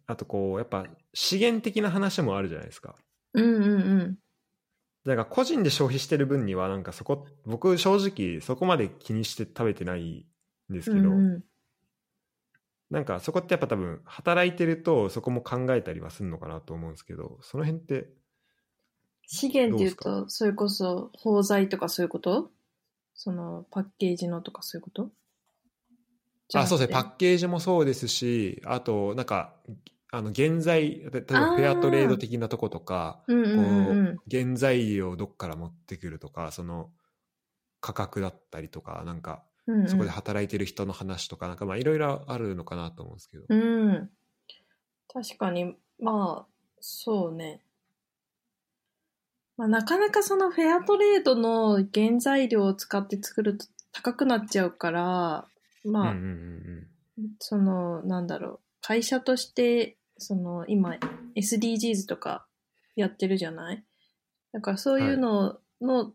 あとこう、やっぱ資源的な話もあるじゃないですか。うんうんうん。だから個人で消費してる分には、なんかそこ、僕正直そこまで気にして食べてないんですけど、うんうんなんかそこってやっぱ多分働いてるとそこも考えたりはするのかなと思うんですけど、その辺って、資源っていうと、それこそ包材とかそういうこと？そのパッケージのとかそういうこと？あ、そうですね、パッッケージもそうですし、あとなんか、あの原材、例えばフェアトレード的なとことか、うんうんうんうん。こう原材料をどっから持ってくるとかその価格だったりとかなんかうんうん。そこで働いてる人の話とかなんかまあいろいろあるのかなと思うんですけど、うん。確かに、まあ、そうね。まあ、なかなかそのフェアトレードの原材料を使って作ると高くなっちゃうから、まあ、うんうんうんその、なんだろう、会社として、その、今、SDGs とかやってるじゃない？だからそういうのの、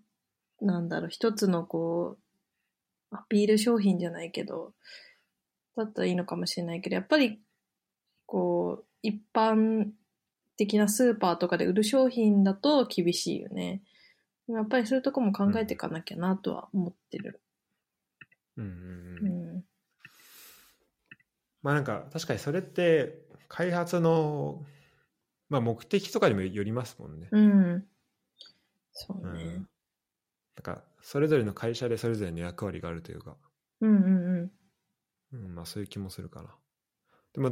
なんだろう、一つのこう、アピール商品じゃないけど、だったらいいのかもしれないけど、やっぱり、こう、一般的なスーパーとかで売る商品だと厳しいよね。やっぱりそういうとこも考えていかなきゃなとは思ってる。うんうん。まあなんか確かにそれって開発の、まあ、目的とかにもよりますもんね。うん。そううんね。なんかそれぞれの会社でそれぞれの役割があるというか、うんうんうん。うん、まあそういう気もするかな。でも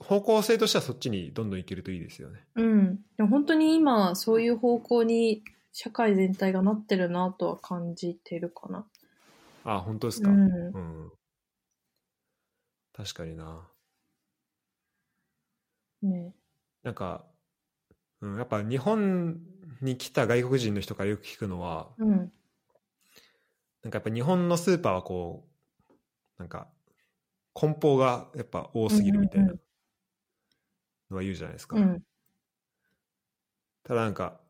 方向性としてはそっちにどんどんいけるといいですよね。うん。でも本当に今、そういう方向に社会全体がなってるなとは感じてるかな。あ、本当ですか。うん。うん。確かにな。ね。なんか、うん、やっぱ日本に来た外国人の人からよく聞くのは、うん。なんかやっぱ日本のスーパーはこう、なんか、梱包がやっぱ多すぎるみたいなのは言うじゃないですか。うん。ただなんか、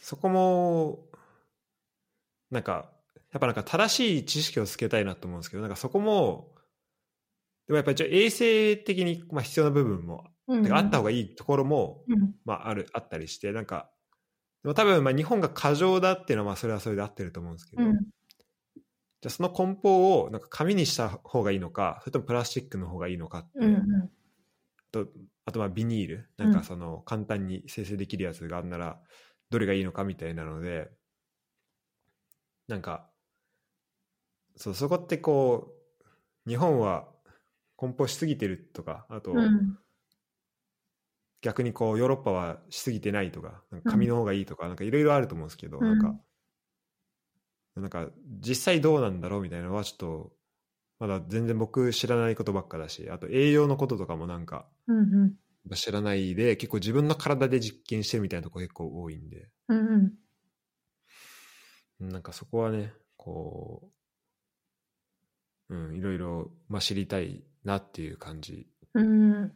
そこも、なんか、やっぱなんか正しい知識をつけたいなと思うんですけど、なんかそこも、でもやっぱり衛生的にまあ必要な部分も、うん。あった方がいいところも、うん。まあある、あったりして、なんか、でも多分まあ日本が過剰だっていうのはまあそれはそれで合ってると思うんですけど、うん。じゃあその梱包をなんか紙にした方がいいのか、それともプラスチックの方がいいのかって、うん。うん。とあとまあビニール、なんかその簡単に生成できるやつがあるなら、どれがいいのかみたいなので、なんか、そう、そこってこう、日本は梱包しすぎてるとか、あと、うん。逆にこうヨーロッパはしすぎてないとか、なんか紙の方がいいとか、なんかいろいろあると思うんですけど、うんなんか、なんか実際どうなんだろうみたいなのはちょっと、まだ全然僕知らないことばっかだし、あと栄養のこととかもなんかうん。知らないで、結構自分の体で実験してるみたいなとこ結構多いんで、うん。うん。なんかそこはね、こう、うん、いろいろ、まあ、知りたいなっていう感じうん。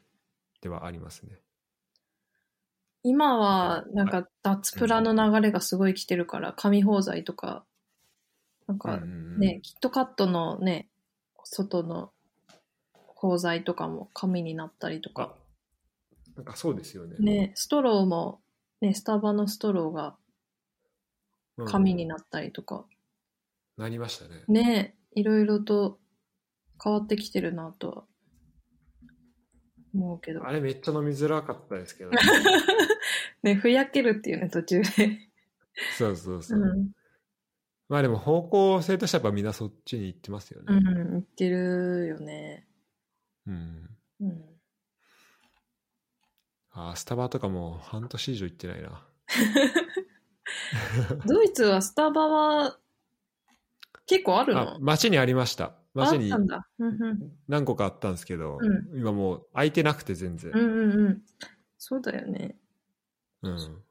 ではありますね。今は、なんか、脱プラの流れがすごい来てるから、紙包材とか、なんかうんうんうんね、キットカットのね、外の包材とかも紙になったりとか、あ、なんかそうですよね。ね、ストローも、ね、スタバのストローがうん紙になったりとか、なりましたね。ね、いろいろと変わってきてるなとは思うけどあ。れめっちゃ飲みづらかったですけどね。ね、ふやけるっていうね、途中で。そうそうそうう。ん。まあでも方向性としてはやっぱみんなそっちに行ってますよね。うん、言ってるよね。うん。うん。あースタバとかもう半年以上行ってないな。ドイツはスタバは結構あるあの、街にありました。街にあったんだ。うんうん。何個かあったんですけど、う今もう空いてなくて全然。うんうんうん。そうだよね。うん。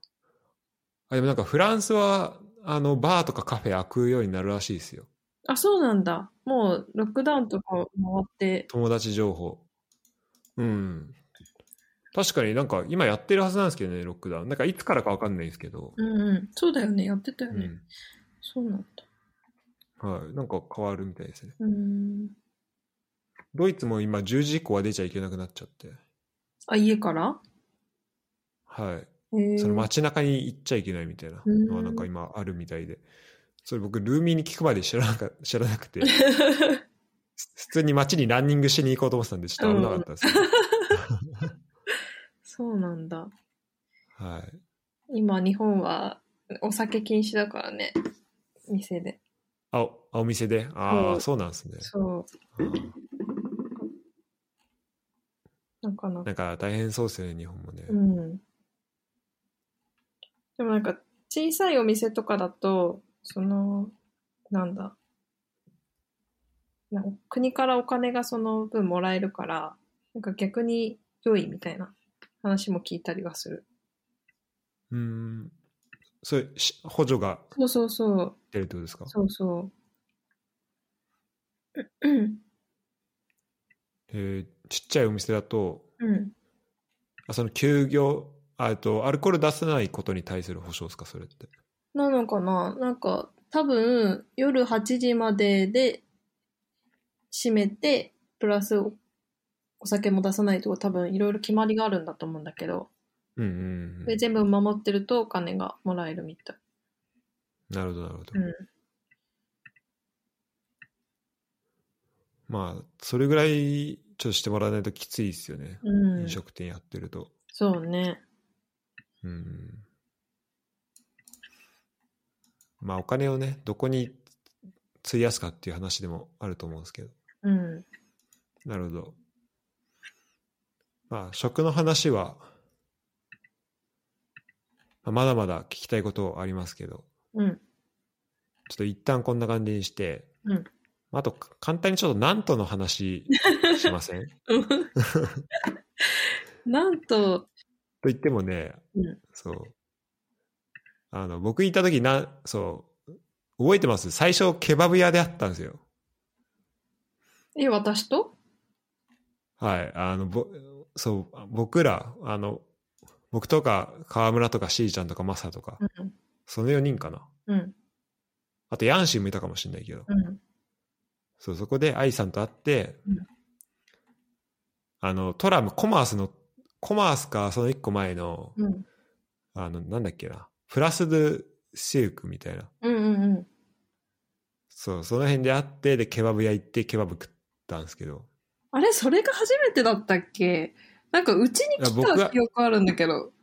あでもなんかフランスは、あの、バーとかカフェ開くようになるらしいですよ。あ、そうなんだ。もうロックダウンとか回って。友達情報。うん。確かになんか今やってるはずなんですけどね、ロックダウン。なんかいつからかわかんないですけど。うんうん。そうだよね。やってたよね。うん。そうなんだ。はい。なんか変わるみたいですね。うーん。ドイツも今10時以降は出ちゃいけなくなっちゃって。あ、家から？はい。その街中に行っちゃいけないみたいなのはなんか今あるみたいで。それ僕、ルーミーに聞くまで知らなか 知らなくて、普通に街にランニングしに行こうと思ってたんで、ちょっと危なかったです。そうなんだ。はい。今、日本はお酒禁止だからね。店で。あ、おあお店で？ああ、うんそうなんですね。そう。なかなかなんか大変そうですよね、日本もね。うん。でもなんか、小さいお店とかだと、その、なんだ。なんか国からお金がその分もらえるから、なんか逆に良いみたいな話も聞いたりはする。うーん。それ、し補助がそうそうそう。出るってことですか？そうそう。うん。えーちっちゃいお店だと、うん。あその休業、あえっと、アルコール出さないことに対する保証ですか、それって？なのかな？なんか、多分、夜8時までで閉めて、プラスおお酒も出さないとか多分いろいろ決まりがあるんだと思うんだけど、うんうんうんそれ全部守ってるとお金がもらえるみたい。なるほど、なるほど。うん。まあ、それぐらいちょっとしてもらわないときついですよね。うん飲。食店やってると。そうね。うん。まあ、お金をね、どこに費やすかっていう話でもあると思うんですけど。うん。なるほど。まあ、食の話は、まだまだ聞きたいことありますけど、うん。ちょっと一旦こんな感じにして、うんあと、か簡単にちょっとナントの話しません？なんと、と言ってもね、うんそう。あの、僕行った時な、そう、覚えてます？最初、ケバブ屋であったんですよ。え、私と？はい。あの、ぼ、そう、僕ら、あの、僕とか、河村とか、しーちゃんとか、マサとか、うん。その4人かな。うん。あと、ヤンシーもいたかもしれないけど、うん。そう、そこで、愛さんと会って、うんあの、トラム、コマースの、コマースか、その1個前の、うん。あの、なんだっけな、プラスドゥシルクみたいな。うんうんうん。そう、その辺で会って、で、ケバブ屋行って、ケバブ食ったんですけど、あれそれが初めてだったっけ？なんかうちに来た記憶あるんだけど。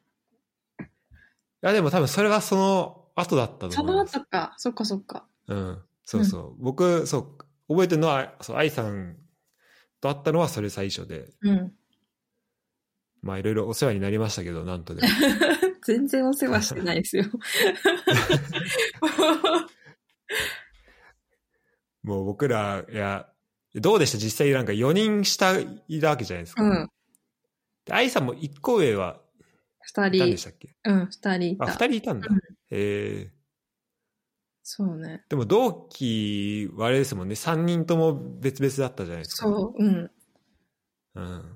いや、でも多分それはその後だったとその思います。後か。そっかそっか。うん。そうそう。僕、そう、覚えてるのは、そう、愛さんと会ったのはそれ最初で、うん。まあいろいろお世話になりましたけど、なんとでも。全然お世話してないですよ。もう僕ら、いや、どうでした？実際なんか4人下いたわけじゃないですか。うん。で愛さんも1個上は二人いたんでし。たっけ？うん、二人いあ、た。2人いたんだ。うんへえそうね。でも同期はあれですもんね、3人とも別々だったじゃないですか。そう、うん。うん。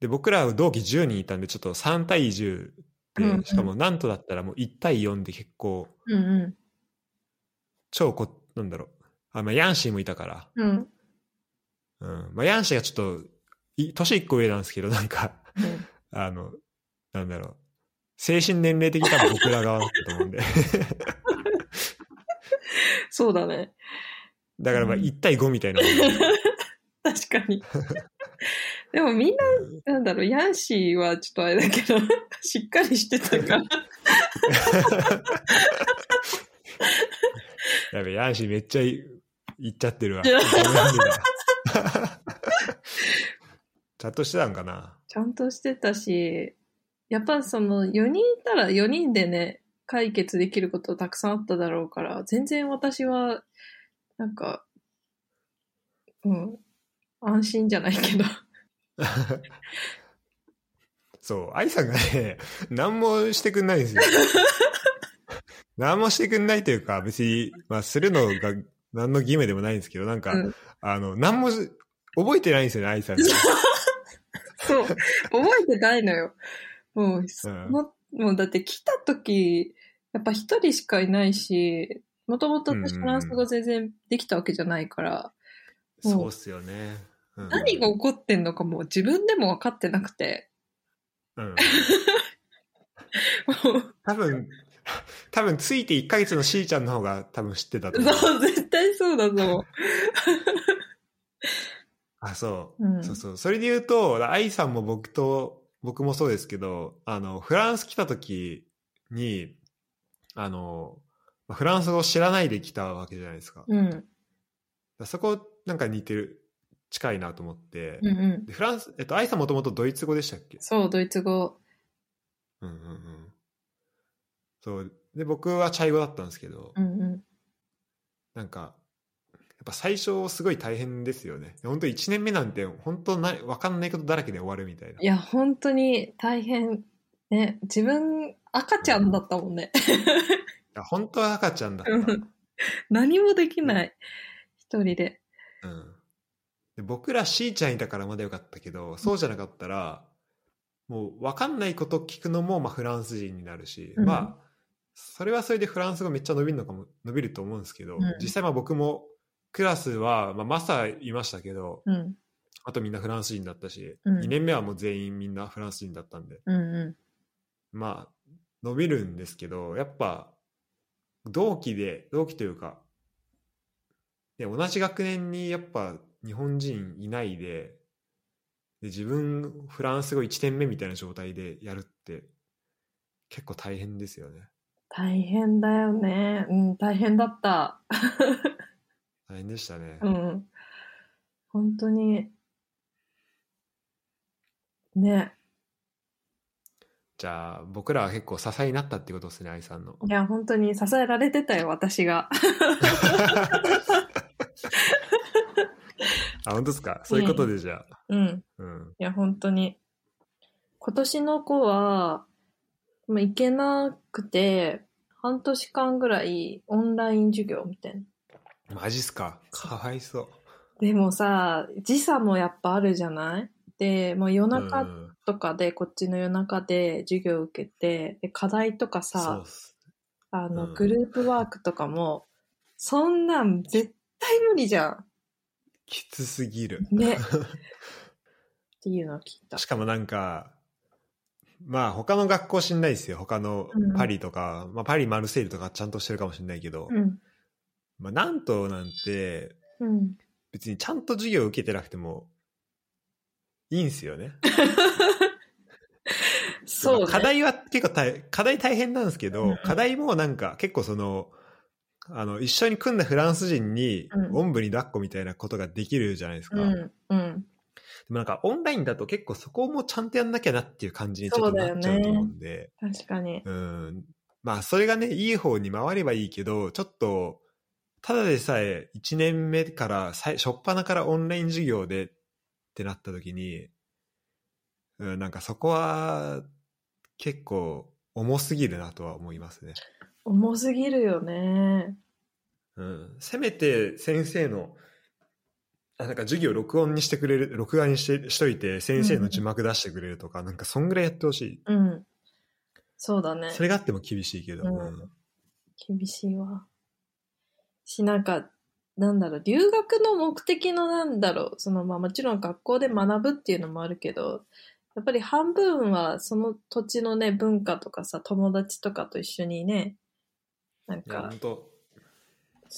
で、僕ら同期10人いたんで、ちょっと3対10で、しかもなんとだったらもう1対4で結構、超こ、なんだろう。あ、まあ、ヤンシーもいたから。ん。うん。うん。まあ、ヤンシーがちょっと、い年1個上なんですけど、なんか、うんあの、なんだろう。精神年齢的に多分僕ら側だったと思うんで。そうだね。だからまあうん1対5みたいなもんで。確かに。でもみんな、なんだろう、ヤンシーはちょっとあれだけど、しっかりしてたから。やべ、ヤンシーめっちゃい言っちゃってるわ。ちゃんとしてたんかなちゃんとしてたし、やっぱその4人いたら4人でね、解決できることたくさんあっただろうから、全然私は、なんか、うん、安心じゃないけど。そう、愛さんがね、何もしてくんないんですよ。何もしてくんないというか、別に、まあ、するのが何の義務でもないんですけど、なんか、うんあの、何もし覚えてないんですよね、愛さんが。そう、覚えてないのよ。もう、そのもうだって来た時、やっぱ一人しかいないし、もともと私うんフランス語全然できたわけじゃないから、もうそうっすよね。うん何が起こってんのかもう自分でも分かってなくて、うん。多分、多分ついて1ヶ月のしーちゃんの方が多分知ってたと思う。そう、絶対そうだと思う。あ、そう。うんそうそう。それで言うと、愛さんも僕と、僕もそうですけど、あの、フランス来た時に、あの、まあフランス語を知らないで来たわけじゃないですか。うん。そこなんか似てる、近いなと思って。うんうん。でフランス、えっと、愛さんもともとドイツ語でしたっけ？そう、ドイツ語。うんうんうん。そう。で、僕はチャイ語だったんですけど、うんうん。なんか、やっぱ最初すごい大変ですよね。本当1年目なんて本当な分かんないことだらけで終わるみたいな。いや、本当に大変。ね、自分、赤ちゃんだったもんね。いや本当は赤ちゃんだった。うん何もできない。一人で。うん、で僕らしーちゃんいたからまだよかったけどそうじゃなかったらもう分かんないこと聞くのもまあフランス人になるし、うん。まあそれはそれでフランス語めっちゃ伸びるのかも伸びると思うんですけど、うん。実際まあ僕もクラスは、まあ、マサいましたけどうん。あとみんなフランス人だったし、うん。2年目はもう全員みんなフランス人だったんでうんうまあ伸びるんですけどやっぱ同期で同期というかで同じ学年にやっぱ日本人いないでで自分フランス語1年目みたいな状態でやるって結構大変ですよね大変だよね。うん、大変だった。大変でしたね、うん。本当に。ね。じゃあ、僕らは結構支えになったってことですね、愛さんの。いや、本当に支えられてたよ、私が。あ、本当ですか？そういうことでじゃあ。うん。うん。いや、本当に。今年の子は、まあ、行けなくて、半年間ぐらいオンライン授業みたいな。マジっすか？かわいそう。でもさ、時差もやっぱあるじゃない？で、もう夜う中んとかで、こっちの夜中で授業受けて、で課題とかさ。あの、うんグループワークとかも、そんなん絶対無理じゃん。きつすぎる。ね。っていうのを聞いた。しかもなんか、まあ他の学校知んないですよ。他のうんパリとか、まあパリ、マルセイユとかちゃんとしてるかもしれないけど、うん。まあなんとなんて、うん。別にちゃんと授業受けてなくてもいいんすよね。そうね。課題は結構大課題大変なんですけど、うん課題もなんか結構その、あの、一緒に組んだフランス人に、うんおんぶに抱っこみたいなことができるじゃないですか。でうん。うん。もなんかオンラインだと結構そこもちゃんとやんなきゃなっていう感じにちょっとなっちゃうと思うんで、確かに。うん。まあそれがね、いい方に回ればいいけど、ちょっと、ただでさえ1年目から最、初っ端からオンライン授業でってなった時に、うん、なんかそこは結構重すぎるなとは思いますね。重すぎるよね。うん。せめて先生の、あなんか授業録音にしてくれる、録画にしてしといて先生の字幕出してくれるとか、なんかそんぐらいやってほしい。うん。そうだねそ。れがあっても厳しいけど。うんうん厳しいわ。し、なんか、なんだろう、留学の目的のなんだろう、その、まあもちろん学校で学ぶっていうのもあるけど、やっぱり半分はその土地のね、文化とかさ、友達とかと一緒にね、なんか本、当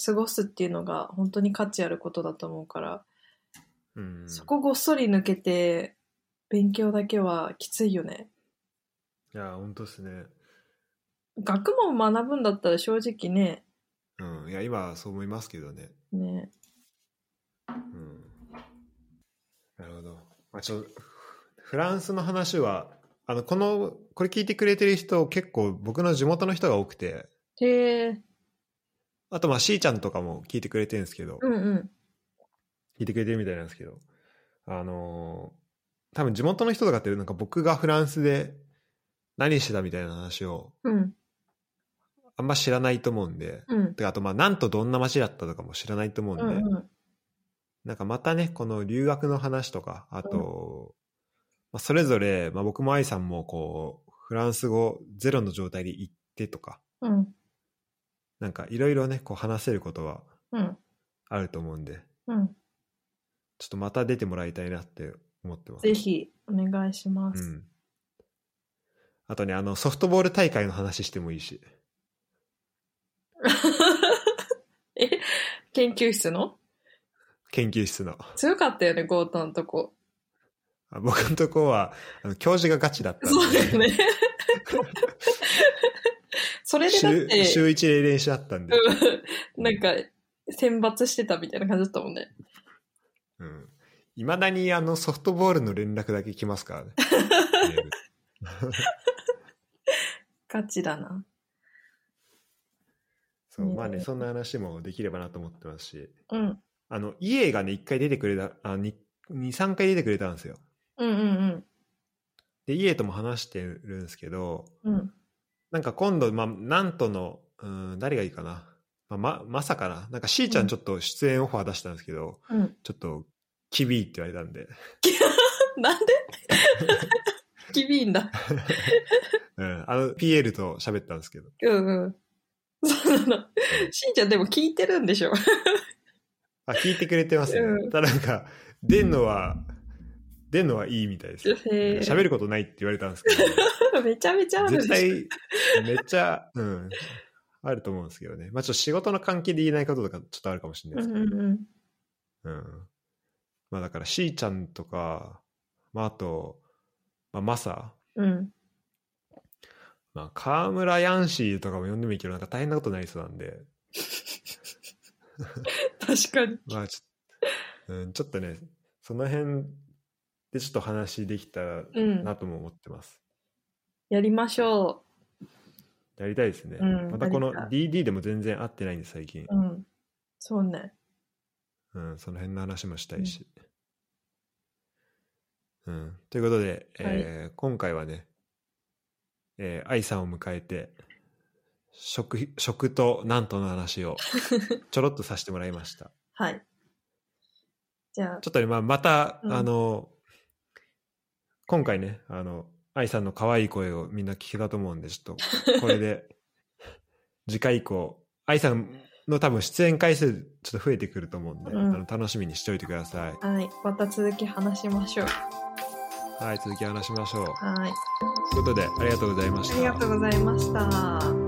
過ごすっていうのが本当に価値あることだと思うから、うん。そこごっそり抜けて、勉強だけはきついよね。いや、本当ですね。学問学ぶんだったら正直ね、うん。いや、今はそう思いますけどね。ね、うん。なるほど。まあ、ちょ、フランスの話は、あの、この、これ聞いてくれてる人、結構僕の地元の人が多くて、へえ、あと、まあ、しーちゃんとかも聞いてくれてるんですけど、うんうん、聞いてくれてるみたいなんですけど、あのー多分地元の人とかって、なんか僕がフランスで何してたみたいな話を、うん、あんま知らないと思うんで、うん、であと、まあ、なんとどんな街だったとかも知らないと思うんで、うんうん。なんかまたね、この留学の話とか、あと、まあ、それぞれ、まあ、僕も愛さんもこう、フランス語ゼロの状態で行ってとか、うん、なんかいろいろね、こう話せることはうん、あると思うんで、うん。ちょっとまた出てもらいたいなって思ってます。ぜひ、お願いしまうす。ん。あとね、あの、ソフトボール大会の話してもいいし。え、研究室の？研究室の。強かったよね、ゴータのとこ。あ僕のとこは、あの教授がガチだったんでそうだよね。それでだっ週て、週1で練習あったんで。うんなんか、選抜してたみたいな感じだったもんね。うん。いまだにあのソフトボールの連絡だけ来ますからね。ガチだな。そう、ねまあね、そんな話もできればなと思ってますし、うん。あの、家がね、一回出てくれた、あ、2、3回出てくれたんですよ。うんうんで、家とも話してるんですけど、うん。うん。なんか今度、まあ、なんとの、うん、誰がいいかな。まあ、ま、まさかな。なんか、しーちゃんちょっと出演オファー出したんですけど、うん。ちょっと、キビーって言われたんで、なんで？厳いんだ。うん、あの、ピエールと喋ったんですけど、うんうん。そうなの。しんちゃんでも聞いてるんでしょ？あ、聞いてくれてますね。うんただなんか、出んのは、出んのはいいみたいです。喋ることないって言われたんですけど、めちゃめちゃあるで絶。対、めっちゃ、うん、あると思うんですけどね。まあちょっと仕事の関係で言えないこととかちょっとあるかもしれないですけど、うんうんうん。うん。まあだから、しーちゃんとか、まああと、まあマサ、うん。まあ河村ヤンシーとかも呼んでもいいけど、なんか大変なことになりそうなんで、確かに。まあちょ,、うん、ちょっとね、その辺でちょっと話できたらうん。なとも思ってます。やりましょやりたいですね。うんまたこの DD でも全然会ってないんで、最近。う。うん。そうね。うん、その辺の話もしたいし。うん。ということで、えー今回はね、えー、愛さんを迎えて、食ひ、食となんとの話を ちょろっとさせてもらいました。はい。じゃあ、ちょっとね、まあ、また、うんあの、今回ね、あの、愛さんの可愛い声をみんな聞けたと思うんで、ちょっと、これで、次回以降、愛さんの多分出演回数ちょっと増えてくると思うんで、うんあの楽しみにしておいてください。はい。また続き話しましょう。はい、続き話しましょう。はい。ということで、ありがとうございました。ありがとうございました。